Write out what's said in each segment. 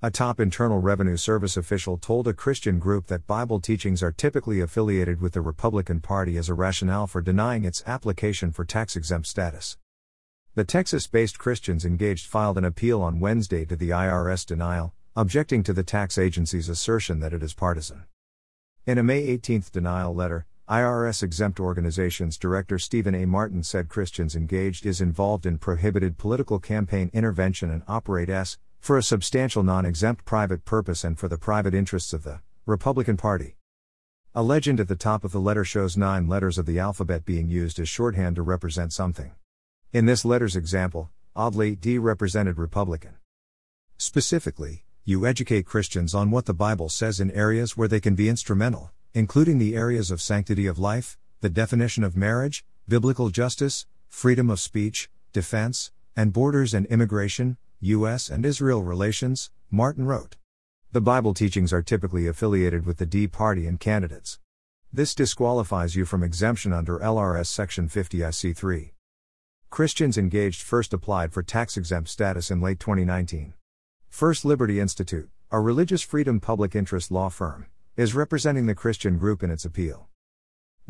A top Internal Revenue Service official told a Christian group that Bible teachings are typically affiliated with the Republican Party as a rationale for denying its application for tax exempt status. The Texas based Christians Engaged filed an appeal on Wednesday to the IRS denial, objecting to the tax agency's assertion that it is partisan. In a May 18 denial letter, IRS exempt organizations director Stephen A. Martin said Christians Engaged is involved in prohibited political campaign intervention and operate as, for a substantial non exempt private purpose and for the private interests of the Republican Party. A legend at the top of the letter shows nine letters of the alphabet being used as shorthand to represent something. In this letter's example, oddly, D represented Republican. Specifically, you educate Christians on what the Bible says in areas where they can be instrumental including the areas of sanctity of life, the definition of marriage, biblical justice, freedom of speech, defense, and borders and immigration, U.S. and Israel relations, Martin wrote. The Bible teachings are typically affiliated with the D Party and candidates. This disqualifies you from exemption under IRS Section 501(c)(3). Christians engaged first applied for tax exempt status in late 2019. First Liberty Institute, a religious freedom public interest law firm, is representing the Christian group in its appeal.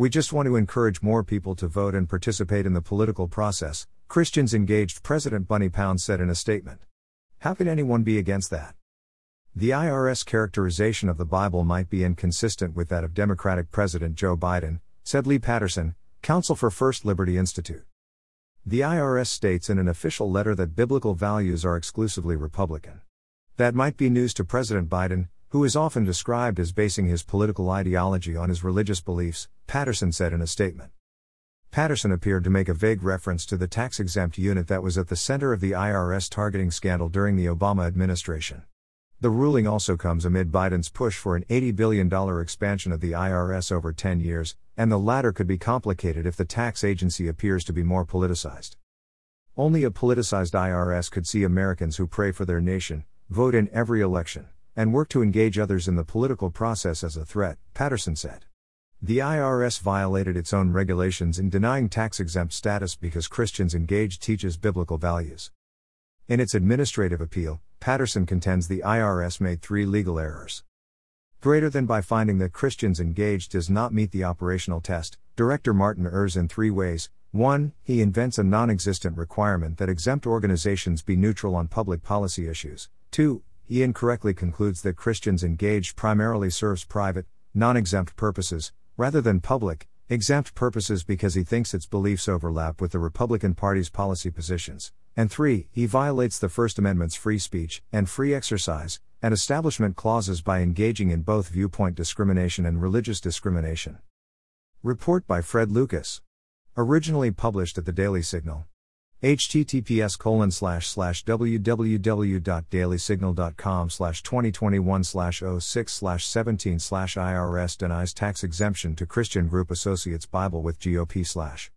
We just want to encourage more people to vote and participate in the political process, Christians engaged President Bunni Pound said in a statement. How could anyone be against that? The IRS characterization of the Bible might be inconsistent with that of Democratic President Joe Biden, said Lea Patterson, counsel for First Liberty Institute. The IRS states in an official letter that biblical values are exclusively Republican. That might be news to President Biden, who is often described as basing his political ideology on his religious beliefs, Patterson said in a statement. Patterson appeared to make a vague reference to the tax exempt unit that was at the center of the IRS targeting scandal during the Obama administration. The ruling also comes amid Biden's push for an $80 billion expansion of the IRS over 10 years, and the latter could be complicated if the tax agency appears to be more politicized. Only a politicized IRS could see Americans who pray for their nation, vote in every election, and work to engage others in the political process as a threat, Patterson said. The IRS violated its own regulations in denying tax exempt status because Christians Engaged teaches biblical values. In its administrative appeal, Patterson contends the IRS made three legal errors. Greater than by finding that Christians Engaged does not meet the operational test, Director Martin errs in three ways. 1. He invents a non existent requirement that exempt organizations be neutral on public policy issues. 2 he incorrectly concludes that Christians engaged primarily serves private, non exempt purposes, rather than public, exempt purposes because he thinks its beliefs overlap with the Republican Party's policy positions. And 3. He violates the First Amendment's free speech and free exercise and establishment clauses by engaging in both viewpoint discrimination and religious discrimination. Report by Fred Lucas. Originally published at the Daily Signal https colon slash slash www.dailysignal.com slash 2021 slash 06 slash 17 slash IRS denies tax exemption to Christian Group Associates Bible with GOP slash